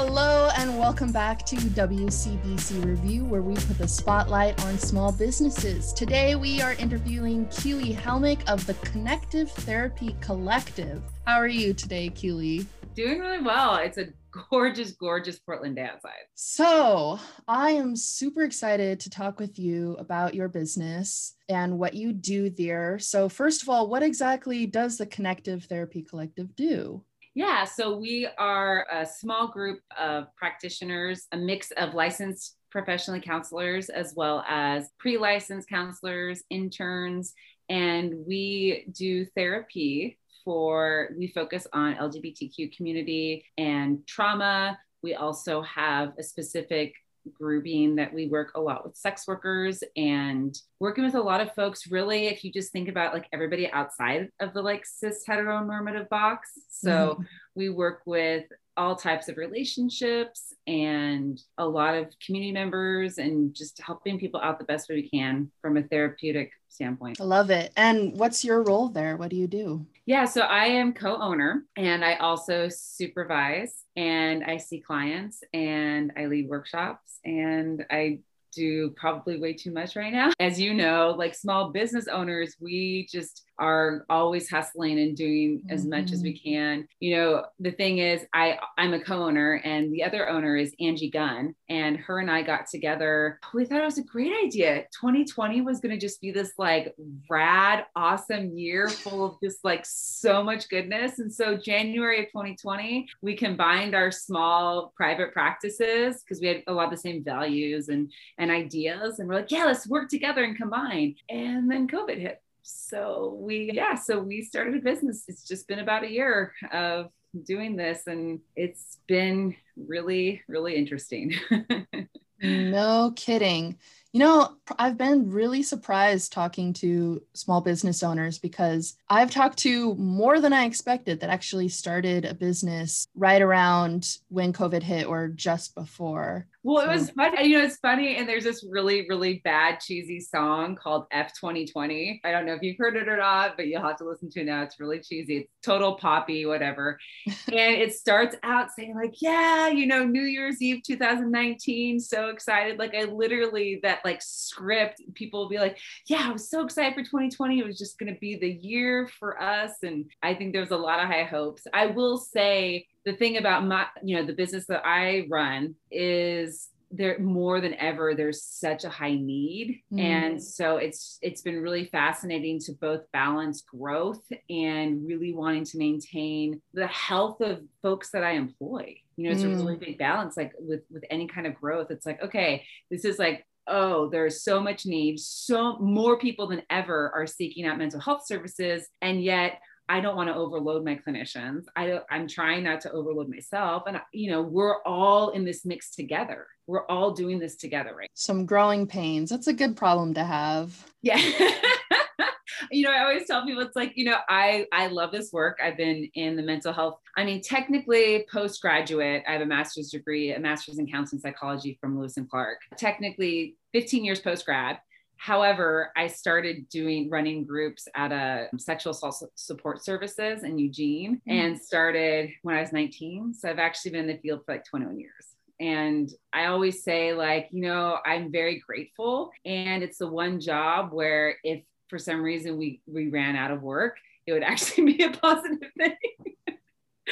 Hello, and welcome back to WCBC Review, where we put the spotlight on small businesses. Today, we are interviewing Keely Helmick of the Connective Therapy Collective. How are you today, Keely? Doing really well. It's a gorgeous, gorgeous Portland day outside. So, I am super excited to talk with you about your business and what you do there. So, first of all, what exactly does the Connective Therapy Collective do? Yeah, so we are a small group of practitioners, a mix of licensed professionally counselors as well as pre licensed counselors, interns, and we do therapy for, we focus on LGBTQ community and trauma. We also have a specific grouping that we work a lot with sex workers and working with a lot of folks really if you just think about like everybody outside of the like cis heteronormative box so mm-hmm. we work with all types of relationships and a lot of community members and just helping people out the best way we can from a therapeutic standpoint. I love it. And what's your role there? What do you do? Yeah, so I am co owner and I also supervise and I see clients and I lead workshops and I do probably way too much right now. As you know, like small business owners, we just are always hustling and doing as mm-hmm. much as we mm-hmm. can. You know, the thing is, I I'm a co-owner, and the other owner is Angie Gunn, and her and I got together. We thought it was a great idea. 2020 was going to just be this like rad, awesome year full of just like so much goodness. And so January of 2020, we combined our small private practices because we had a lot of the same values and and ideas, and we're like, yeah, let's work together and combine. And then COVID hit so we yeah so we started a business. It's just been about a year of doing this and it's been really really interesting. No kidding. You know, I've been really surprised talking to small business owners because I've talked to more than I expected that actually started a business right around when COVID hit or just before. Well, it was funny. You know, it's funny. And there's this really, really bad, cheesy song called F 2020. I don't know if you've heard it or not, but you'll have to listen to it now. It's really cheesy. It's total poppy, whatever. and it starts out saying, like, yeah, you know, New Year's Eve 2019, so excited. Like, I literally, that like script, people will be like, yeah, I was so excited for 2020. It was just going to be the year for us. And I think there's a lot of high hopes. I will say, the thing about my you know the business that i run is there more than ever there's such a high need mm. and so it's it's been really fascinating to both balance growth and really wanting to maintain the health of folks that i employ you know it's mm. a really mm. big balance like with with any kind of growth it's like okay this is like oh there's so much need so more people than ever are seeking out mental health services and yet I don't want to overload my clinicians. I I'm trying not to overload myself. And you know, we're all in this mix together. We're all doing this together, right? Some growing pains. That's a good problem to have. Yeah. you know, I always tell people it's like, you know, I I love this work. I've been in the mental health. I mean, technically postgraduate, I have a master's degree, a master's in counseling psychology from Lewis and Clark. Technically 15 years post grad However, I started doing running groups at a sexual assault support services in Eugene mm-hmm. and started when I was 19. So I've actually been in the field for like 21 years. And I always say, like, you know, I'm very grateful. And it's the one job where if for some reason we we ran out of work, it would actually be a positive thing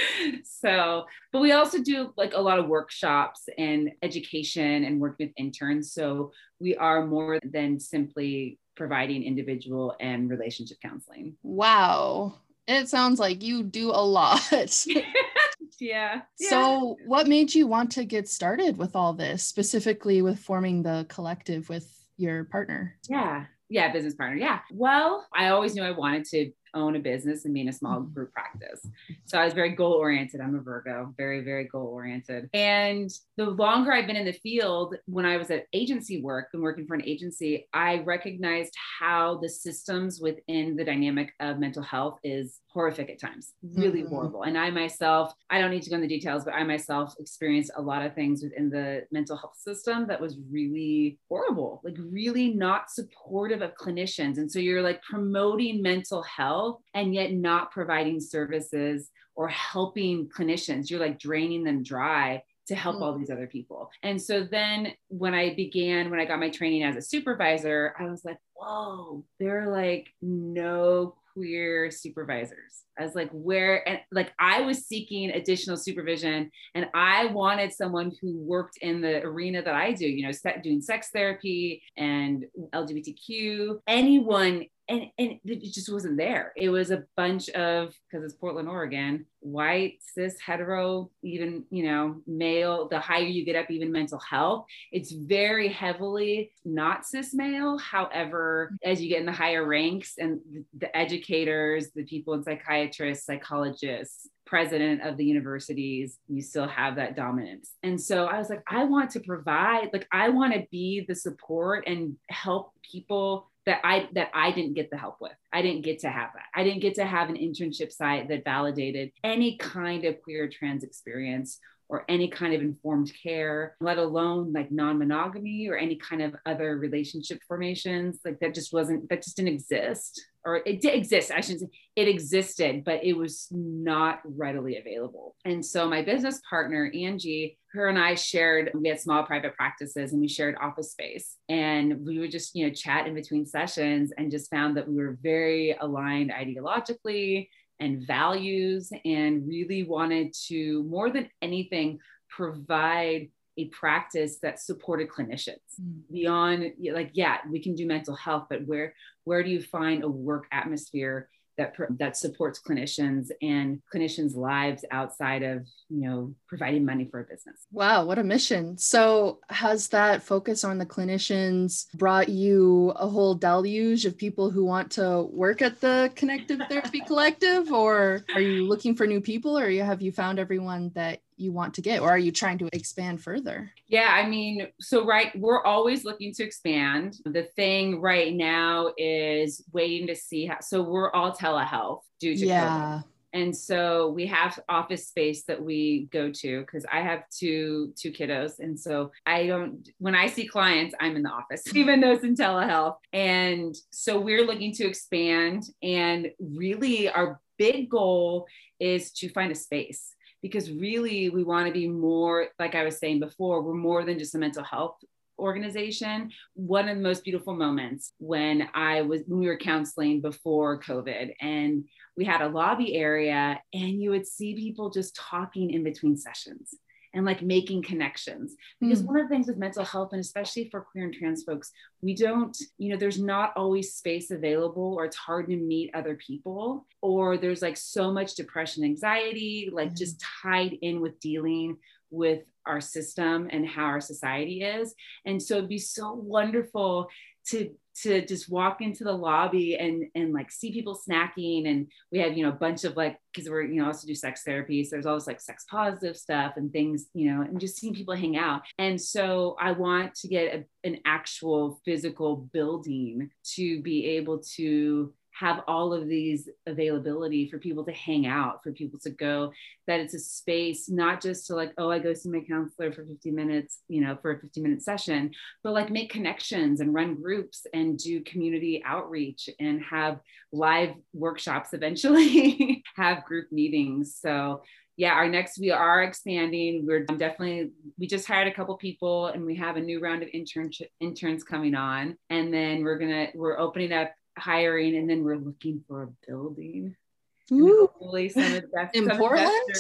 so, but we also do like a lot of workshops and education and work with interns. So we are more than simply providing individual and relationship counseling. Wow. It sounds like you do a lot. yeah. So, what made you want to get started with all this, specifically with forming the collective with your partner? Yeah. Yeah, business partner. Yeah. Well, I always knew I wanted to own a business and be in a small mm-hmm. group practice. So I was very goal oriented. I'm a Virgo, very, very goal oriented. And the longer I've been in the field, when I was at agency work and working for an agency, I recognized how the systems within the dynamic of mental health is horrific at times, really mm-hmm. horrible. And I myself, I don't need to go into details, but I myself experienced a lot of things within the mental health system that was really horrible, like really not supportive of clinicians. And so you're like promoting mental health health and yet not providing services or helping clinicians. You're like draining them dry to help mm. all these other people. And so then when I began, when I got my training as a supervisor, I was like, whoa, there are like no queer supervisors. I was like, where, and like I was seeking additional supervision and I wanted someone who worked in the arena that I do, you know, doing sex therapy and LGBTQ, anyone and and it just wasn't there. It was a bunch of because it's Portland, Oregon, white, cis, hetero, even you know, male. The higher you get up, even mental health, it's very heavily not cis male. However, as you get in the higher ranks and the educators, the people in psychiatrists, psychologists, president of the universities, you still have that dominance. And so I was like, I want to provide, like, I want to be the support and help people that I that I didn't get the help with. I didn't get to have that. I didn't get to have an internship site that validated any kind of queer trans experience or any kind of informed care, let alone like non-monogamy or any kind of other relationship formations. Like that just wasn't that just didn't exist or it did exist. I shouldn't say it existed, but it was not readily available. And so my business partner, Angie, her and I shared, we had small private practices and we shared office space. And we would just, you know, chat in between sessions and just found that we were very aligned ideologically and values and really wanted to, more than anything, provide a practice that supported clinicians. Mm. beyond like yeah we can do mental health but where where do you find a work atmosphere that that supports clinicians and clinicians lives outside of you know providing money for a business? Wow what a mission. So has that focus on the clinicians brought you a whole deluge of people who want to work at the connective therapy collective or are you looking for new people or have you found everyone that you want to get or are you trying to expand further? Yeah i mean so right we're always looking to expand. The thing right now is waiting to see how so we're all telehealth due to yeah. COVID. and so we have office space that we go to because i have two two kiddos. And so i don't when i see clients i'm in the office even though it's in telehealth. And so we're looking to expand and really our big goal is to find a space because really we want to be more, like I was saying before, we're more than just a mental health organization. One of the most beautiful moments when I was, when we were counseling before COVID and we had a lobby area and you would see people just talking in between sessions and like making connections. Because mm. one of the things with mental health, and especially for queer and trans folks, we don't, you know, there's not always space available, or it's hard to meet other people, or there's like so much depression, anxiety, like mm. just tied in with dealing with our system and how our society is. And so it'd be so wonderful to to just walk into the lobby and and like see people snacking. And we have you know a bunch of like because we're you know also do sex therapy. So there's always like sex positive stuff and things you know and just seeing people hang out. And so i want to get a, an actual physical building to be able to have all of these availability for people to hang out, for people to go, that it's a space, not just to like, oh, I go see my counselor for 50 minutes, you know, for a 50 minute session, but like make connections and run groups and do community outreach and have live workshops eventually, have group meetings. So yeah, our next we are expanding. We're definitely we just hired a couple people and we have a new round of intern interns coming on. And then we're gonna we're opening up hiring and then we're looking for a building. hopefully some of the best in Portland.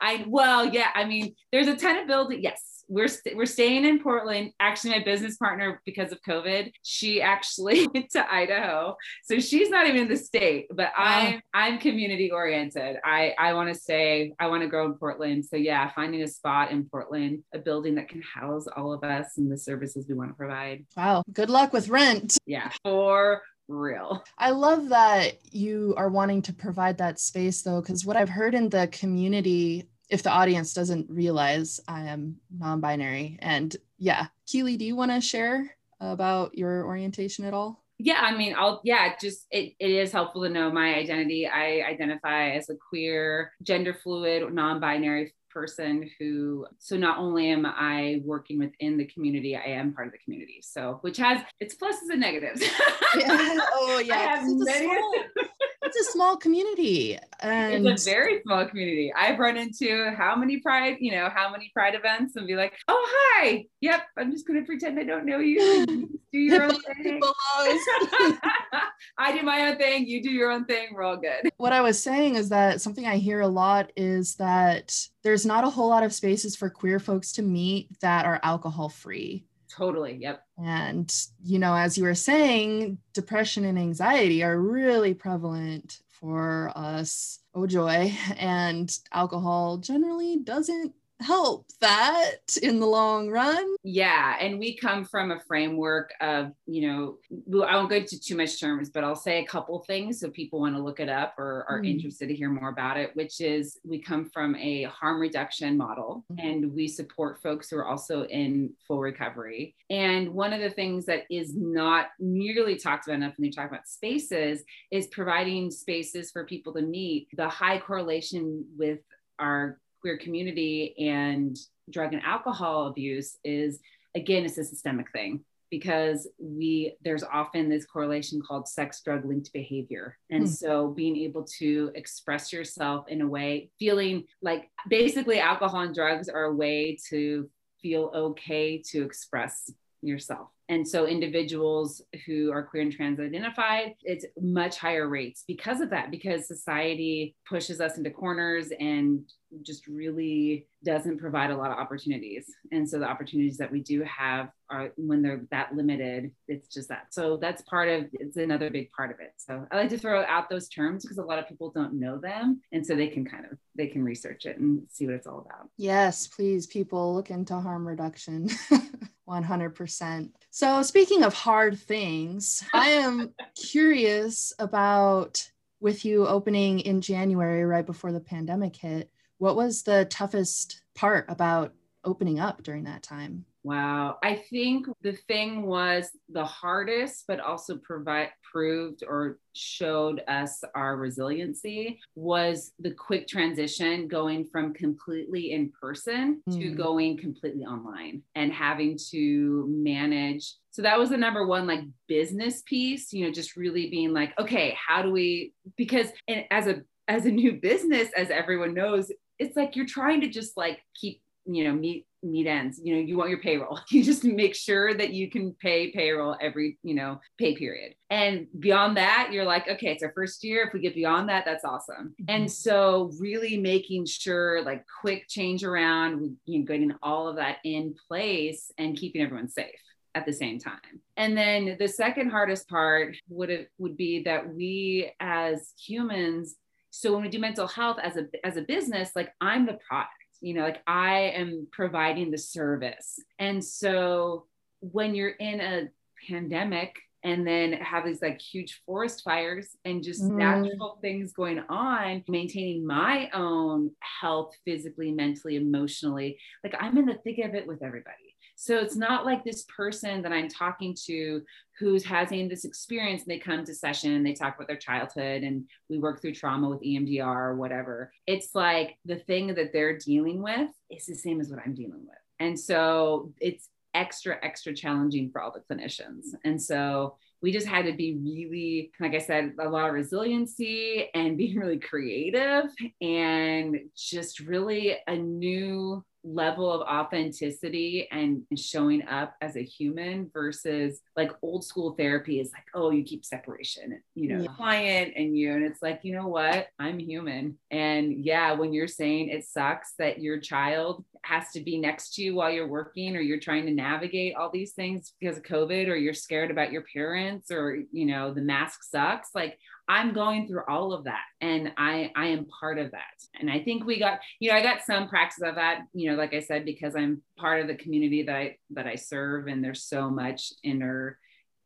I well, yeah. I mean, there's a ton of building. Yes, we're we we're staying in Portland. Actually, my business partner, because of COVID, she actually went to Idaho, so she's not even in the state. But wow. I'm I'm community oriented. I I want to say I want to grow in Portland. So yeah, finding a spot in Portland, a building that can house all of us and the services we want to provide. Wow. Good luck with rent. Yeah, for real. I love that you are wanting to provide that space though, because what I've heard in the community, if the audience doesn't realize I am non binary, and yeah, Keely, do you want to share about your orientation at all? Yeah, I mean, I'll, yeah, just it, it is helpful to know my identity. I identify as a queer, gender fluid, non binary person who so not only am i working within the community i am part of the community. So which has its pluses and negatives. Yeah. oh yeah it's, a small, it's a small community. And it's a very small community. I've run into how many pride, you know, how many pride events and be like, oh hi, yep, I'm just gonna pretend I don't know you. do your own thing. I do my own thing, you do your own thing, we're all good. What I was saying is that something I hear a lot is that there's not a whole lot of spaces for queer folks to meet that are alcohol free. Totally. Yep. And, you know, as you were saying, depression and anxiety are really prevalent for us. Oh, joy. And alcohol generally doesn't help that in the long run. Yeah. And we come from a framework of, you know, I won't go into too much terms, but I'll say a couple things so people want to look it up or are mm. interested to hear more about it, which is we come from a harm reduction model mm. and we support folks who are also in full recovery. And one of the things that is not nearly talked about enough when you talk about spaces is providing spaces for people to meet. The high correlation with our queer community and drug and alcohol abuse is again it's a systemic thing because we there's often this correlation called sex drug linked behavior and mm. so being able to express yourself in a way feeling like basically alcohol and drugs are a way to feel okay to express yourself and so individuals who are queer and trans identified, it's much higher rates because of that, because society pushes us into corners and just really doesn't provide a lot of opportunities. And so the opportunities that we do have are when they're that limited, it's just that. So that's part of it's another big part of it. So I like to throw out those terms because a lot of people don't know them. And so they can kind of they can research it and see what it's all about. Yes, please people look into harm reduction. 100%. So, speaking of hard things, I am curious about with you opening in January, right before the pandemic hit, what was the toughest part about opening up during that time? Wow. I think the thing was the hardest, but also provide proved or showed us our resiliency was the quick transition going from completely in person mm. to going completely online and having to manage so that was the number one like business piece you know just really being like okay how do we because as a as a new business as everyone knows it's like you're trying to just like keep you know meet meet ends. You know you want your payroll. You just make sure that you can pay payroll every you know pay period. And beyond that you're like okay it's our first year. If we get beyond that that's awesome. Mm-hmm. and so really making sure like quick change around you know getting all of that in place and keeping everyone safe at the same time. And then the second hardest part would it would be that we as humans so when we do mental health as a as a business like I'm the product you know like i am providing the service and so when you're in a pandemic and then have these like huge forest fires and just mm. natural things going on maintaining my own health physically mentally emotionally like i'm in the thick of it with everybody so it's not like this person that I'm talking to who's having this experience and they come to session and they talk about their childhood and we work through trauma with EMDR or whatever. It's like the thing that they're dealing with is the same as what I'm dealing with. And so it's extra, extra challenging for all the clinicians. And so we just had to be really, like I said, a lot of resiliency and being really creative and just really a new level of authenticity and showing up as a human versus like old school therapy is like oh you keep separation you know yeah. client and you and it's like you know what i'm human and yeah when you're saying it sucks that your child has to be next to you while you're working or you're trying to navigate all these things because of covid or you're scared about your parents or you know the mask sucks like I'm going through all of that and I I am part of that. And I think we got, you know, I got some practice of that, you know, like I said, because I'm part of the community that I that I serve and there's so much inner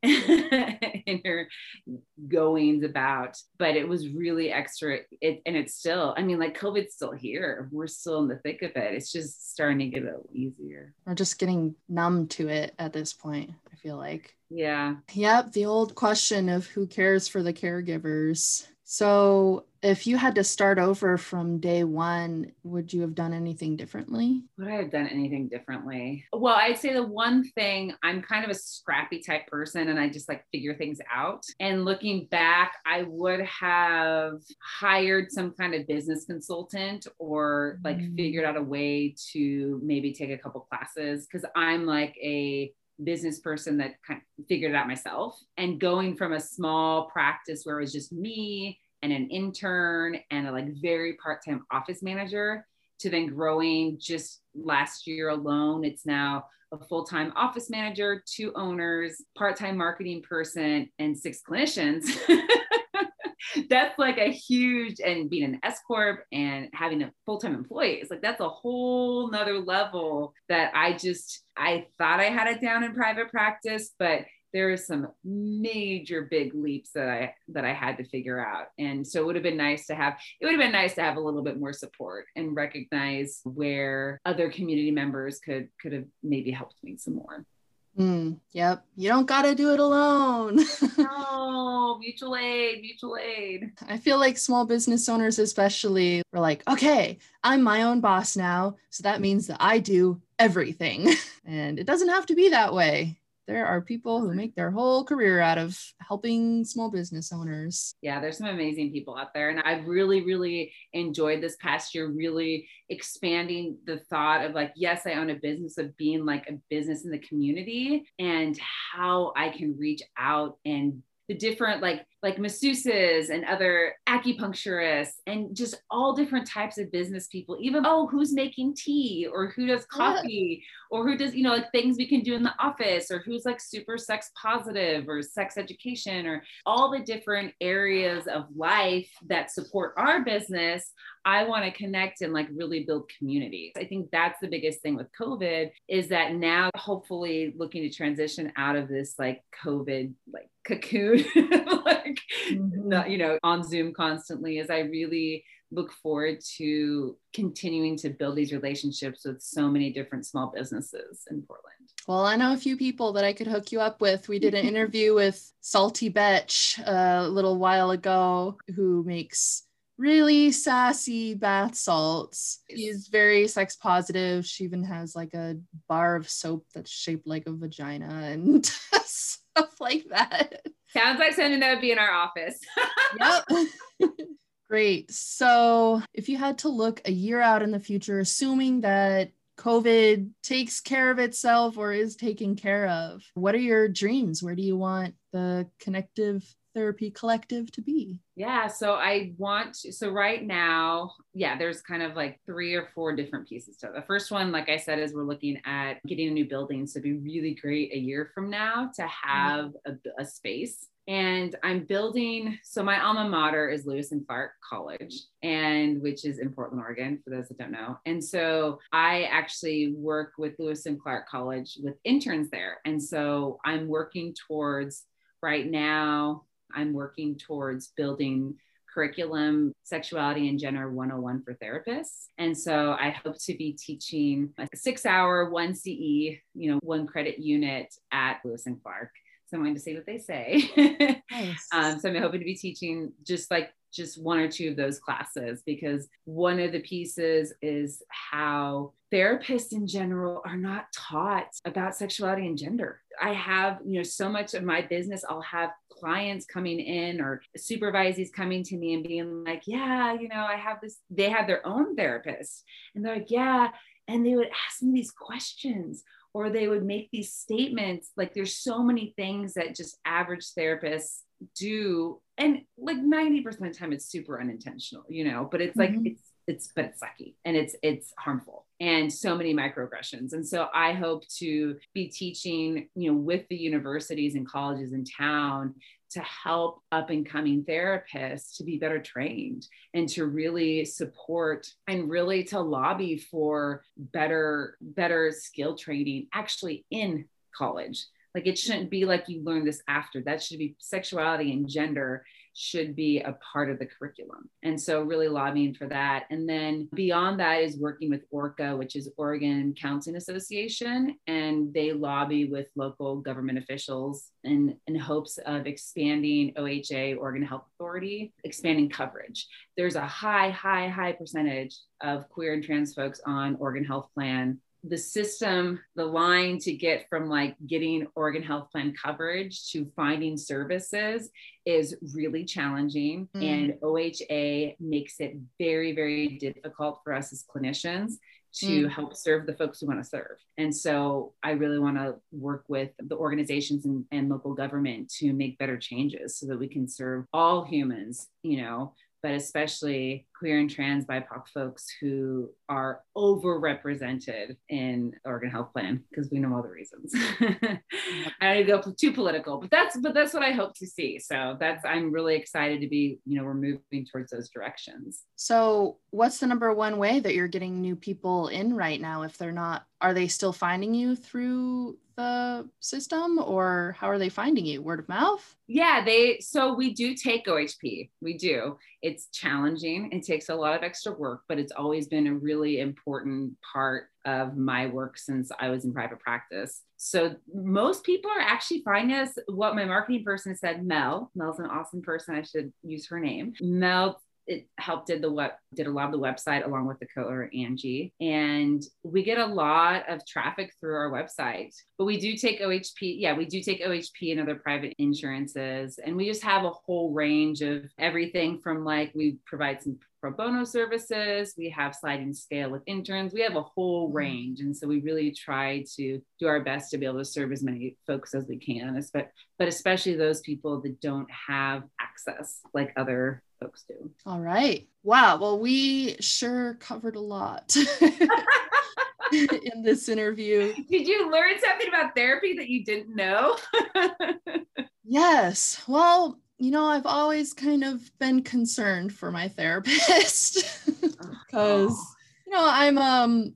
inner goings about but it was really extra it, and it's still i mean like covid's still here. We're still in the thick of it. It's just starting to get a little easier. We're just getting numb to it at this point i feel like. Yeah. Yep the old question of who cares for the caregivers So, if you had to start over from day one, would you have done anything differently? Would I have done anything differently? Well, I'd say the one thing I'm kind of a scrappy type person and I just like figure things out. And looking back, I would have hired some kind of business consultant or like mm. figured out a way to maybe take a couple classes because I'm like a business person that kind of figured it out myself. And going from a small practice where it was just me and an intern and a like very part-time office manager to then growing just last year alone it's now a full-time office manager two owners part-time marketing person and six clinicians that's like a huge and being an S corp and having a full-time employee it's like that's a whole nother level that I just I thought I had it down in private practice, but there are some major big leaps that I that I had to figure out. And so it would have been nice to have it would have been nice to have a little bit more support and recognize where other community members could could have maybe helped me some more. Mm, yep. You don't got to do it alone. no, mutual aid, mutual aid. I feel like small business owners, especially, are like, okay, I'm my own boss now. So that means that I do everything. and it doesn't have to be that way there are people who make their whole career out of helping small business owners. Yeah, there's some amazing people out there. And I've really, really enjoyed this past year, really expanding the thought of like, yes, I own a business, of being like a business in the community and how I can reach out and the different like like masseuses and other acupuncturists and just all different types of business people even oh who's making tea or who does coffee yeah. or who does you know like things we can do in the office or who's like super sex positive or sex education or all the different areas of life that support our business I want to connect and like really build communities. I think that's the biggest thing with COVID is that now hopefully looking to transition out of this like COVID like cocoon like mm-hmm. not, you know on Zoom constantly as I really look forward to continuing to build these relationships with so many different small businesses in Portland. Well, I know a few people that I could hook you up with. We did an interview with Salty Betch a little while ago who makes really sassy bath salts. She's very sex positive. She even has like a bar of soap that's shaped like a vagina and stuff like that. Sounds like something that would be in our office. yep. Great. So, if you had to look a year out in the future, assuming that COVID takes care of itself or is taken care of, what are your dreams? Where do you want the connective therapy collective to be? Yeah, so I want so right now, yeah, there's kind of like three or four different pieces to it. The first one, like I said, is we're looking at getting a new building. So it'd be really great a year from now to have a, a space and I'm building. So my alma mater is Lewis and Clark College, and which is in Portland, Oregon, for those that don't know. And so I actually work with Lewis and Clark College with interns there, and so I'm working towards right now I'm working towards building curriculum sexuality and gender 101 for therapists. And so i hope to be teaching a six hour one ce you know one credit unit at lewis and clark. So i'm going to say what they say. Nice. um, so i'm hoping to be teaching just like just one or two of those classes because one of the pieces is how therapists in general are not taught about sexuality and gender. I have, you know, so much of my business, I'll have clients coming in or supervisees coming to me and being like, yeah, you know, I have this, they have their own therapist. And they're like, yeah. And they would ask me these questions or they would make these statements. Like there's so many things that just average therapists do. And like 90% of the time it's super unintentional, you know, but it's like, mm-hmm. it's, it's, but it's sucky and it's, it's harmful and so many microaggressions. And so I hope to be teaching, you know, with the universities and colleges in town to help up and coming therapists to be better trained and to really support and really to lobby for better better skill training actually in college Like it shouldn't be like you learn this after. That should be sexuality and gender should be a part of the curriculum. And so, really lobbying for that. And then beyond that is working with ORCA, which is Oregon Counseling Association, and they lobby with local government officials in, in hopes of expanding OHA, Oregon Health Authority, expanding coverage. There's a high, high, high percentage of queer and trans folks on Oregon Health Plan the system, the line to get from like getting Oregon Health Plan coverage to finding services is really challenging. Mm. And OHA makes it very, very difficult for us as clinicians to mm. help serve the folks we want to serve. And so I really want to work with the organizations and, and local government to make better changes so that we can serve all humans, you know, but especially queer and trans BIPOC folks who are overrepresented in Oregon Health Plan because we know all the reasons. I don't go too political, but that's but that's what I hope to see. So that's I'm really excited to be you know we're moving towards those directions. So what's the number one way that you're getting new people in right now? If they're not, are they still finding you through the system or how are they finding you word of mouth yeah they so we do take ohp we do it's challenging it takes a lot of extra work but it's always been a really important part of my work since i was in private practice so most people are actually finding us what my marketing person said mel mel's an awesome person i should use her name mel it helped did the what did a lot of the website along with the co Angie. And we get a lot of traffic through our website. But we do take OHP. Yeah, we do take OHP and other private insurances. And we just have a whole range of everything from like we provide some pro bono services, we have sliding scale with interns, we have a whole mm-hmm. range. And so we really try to do our best to be able to serve as many folks as we can, but especially those people that don't have access like other folks do. All right. Wow. Well, we sure covered a lot. in this interview. Did you learn something about therapy that you didn't know? yes. Well, you know, I've always kind of been concerned for my therapist because, oh. you know, I'm um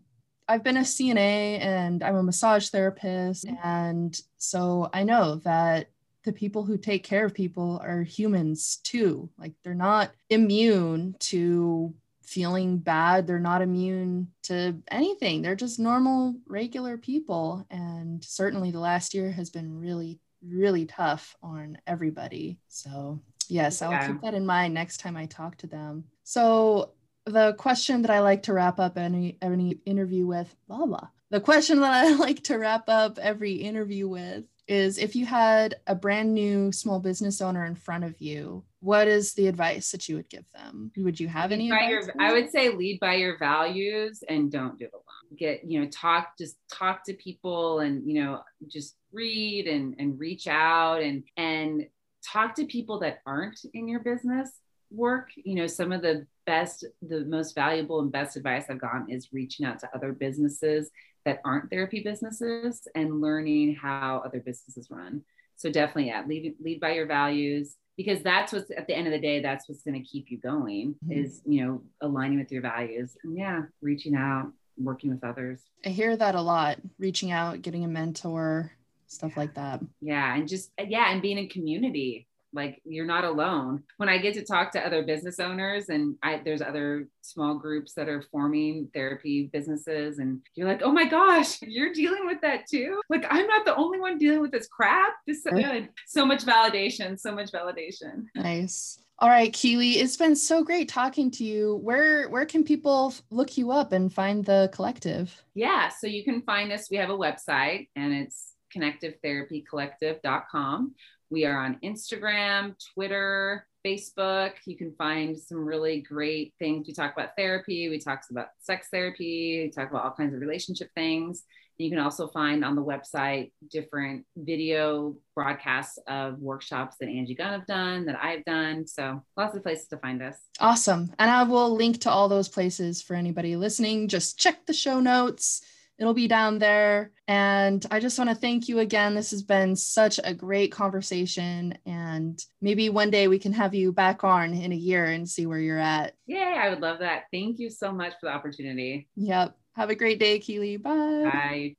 I've been a CNA and I'm a massage therapist. Mm-hmm. And so I know that the people who take care of people are humans too. Like they're not immune to feeling bad. They're not immune to anything. They're just normal, regular people. And certainly the last year has been really, really tough on everybody. So, yes, I'll yeah. keep that in mind next time I talk to them. So, the question that I like to wrap up any any interview with, blah blah. The question that I like to wrap up every interview with is if you had a brand new small business owner in front of you, what is the advice that you would give them? Would you have any? Your, I would say lead by your values and don't do it alone. Get, you know, talk, just talk to people and, you know, just read and, and reach out and, and talk to people that aren't in your business work. You know, some of the best, the most valuable and best advice I've gotten is reaching out to other businesses that aren't therapy businesses and learning how other businesses run. So definitely, yeah, lead, lead by your values because that's what's at the end of the day, that's what's going to keep you going mm-hmm. is, you know, aligning with your values and yeah, reaching out, working with others. I hear that a lot, reaching out, getting a mentor, stuff yeah. like that. Yeah. And just, yeah. And being in community like you're not alone when i get to talk to other business owners and I, there's other small groups that are forming therapy businesses and you're like oh my gosh you're dealing with that too like i'm not the only one dealing with this crap this so good so much validation so much validation nice all right, Keely, it's been so great talking to you. Where where can people look you up and find the collective? Yeah, so you can find us. We have a website and it's connectivetherapycollective.com. We are on Instagram, Twitter, Facebook. You can find some really great things. We talk about therapy, we talk about sex therapy, we talk about all kinds of relationship things. You can also find on the website different video broadcasts of workshops that Angie Gunn have done, that I've done. So lots of places to find us. Awesome. And I will link to all those places for anybody listening. Just check the show notes It'll be down there. And I just want to thank you again. This has been such a great conversation. And maybe one day we can have you back on in a year and see where you're at. Yeah, I would love that. Thank you so much for the opportunity. Yep. Have a great day, Keely. Bye. Bye.